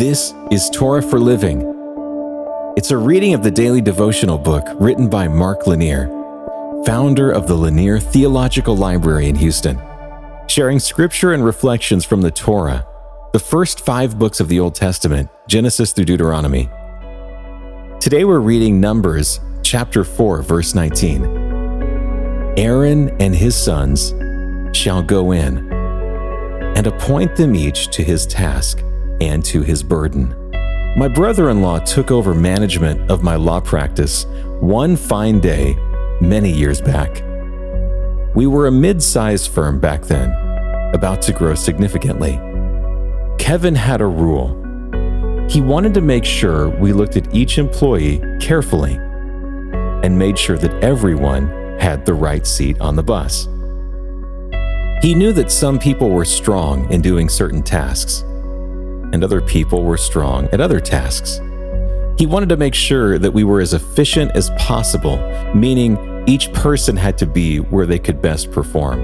This is Torah for Living. It's a reading of the daily devotional book written by Mark Lanier, founder of the Lanier Theological Library in Houston, sharing scripture and reflections from the Torah, the first five books of the Old Testament, Genesis through Deuteronomy. Today we're reading Numbers chapter 4, verse 19. Aaron and his sons shall go in and appoint them each to his task and to his burden. My brother in law took over management of my law practice one fine day many years back. We were a mid sized firm back then, about to grow significantly. Kevin had a rule. He wanted to make sure we looked at each employee carefully and made sure that everyone had the right seat on the bus. He knew that some people were strong in doing certain tasks and other people were strong at other tasks. He wanted to make sure that we were as efficient as possible, meaning each person had to be where they could best perform.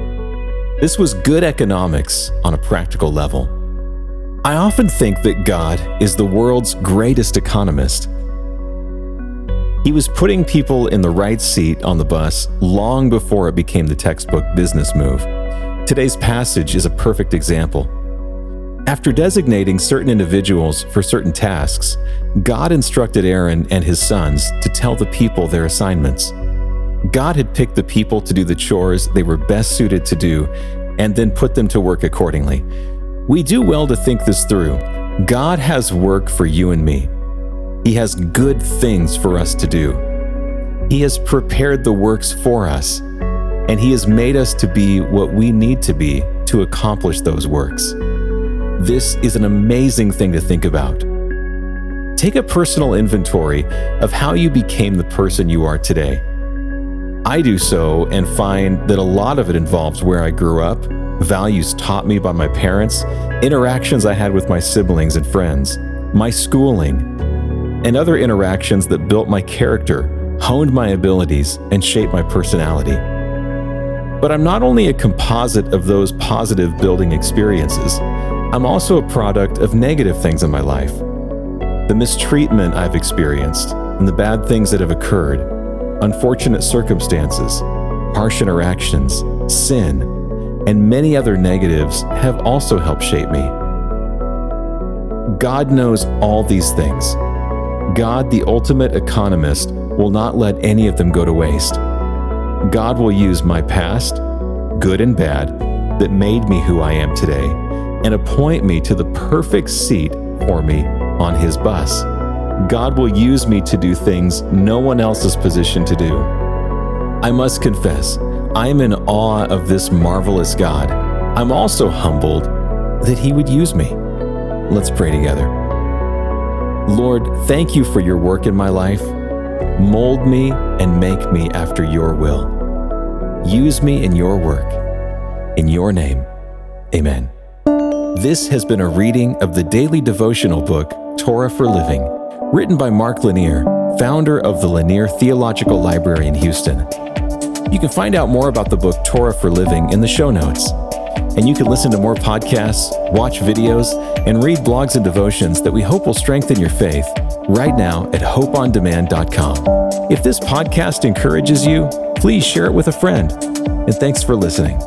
This was good economics on a practical level. I often think that God is the world's greatest economist. He was putting people in the right seat on the bus long before it became the textbook business move. Today's passage is a perfect example. After designating certain individuals for certain tasks, God instructed Aaron and his sons to tell the people their assignments. God had picked the people to do the chores they were best suited to do and then put them to work accordingly. We do well to think this through. God has work for you and me. He has good things for us to do. He has prepared the works for us, and He has made us to be what we need to be to accomplish those works. This is an amazing thing to think about. Take a personal inventory of how you became the person you are today. I do so and find that a lot of it involves where I grew up, values taught me by my parents, interactions I had with my siblings and friends, my schooling, and other interactions that built my character, honed my abilities, and shaped my personality. But I'm not only a composite of those positive building experiences, I'm also a product of negative things in my life. The mistreatment I've experienced and the bad things that have occurred, unfortunate circumstances, harsh interactions, sin, and many other negatives have also helped shape me. God knows all these things. God, the ultimate economist, will not let any of them go to waste. God will use my past, good and bad, that made me who I am today and appoint me to the perfect seat for me on His bus. God will use me to do things no one else is positioned to do. I must confess, I am in awe of this marvelous God. I'm also humbled that He would use me. Let's pray together. Lord, thank you for your work in my life. Mold me and make me after your will. Use me in your work. In your name, amen. This has been a reading of the daily devotional book, Torah for Living, written by Mark Lanier, founder of the Lanier Theological Library in Houston. You can find out more about the book Torah for Living in the show notes. And you can listen to more podcasts, watch videos, and read blogs and devotions that we hope will strengthen your faith right now at hopeondemand.com. If this podcast encourages you, please share it with a friend. And thanks for listening.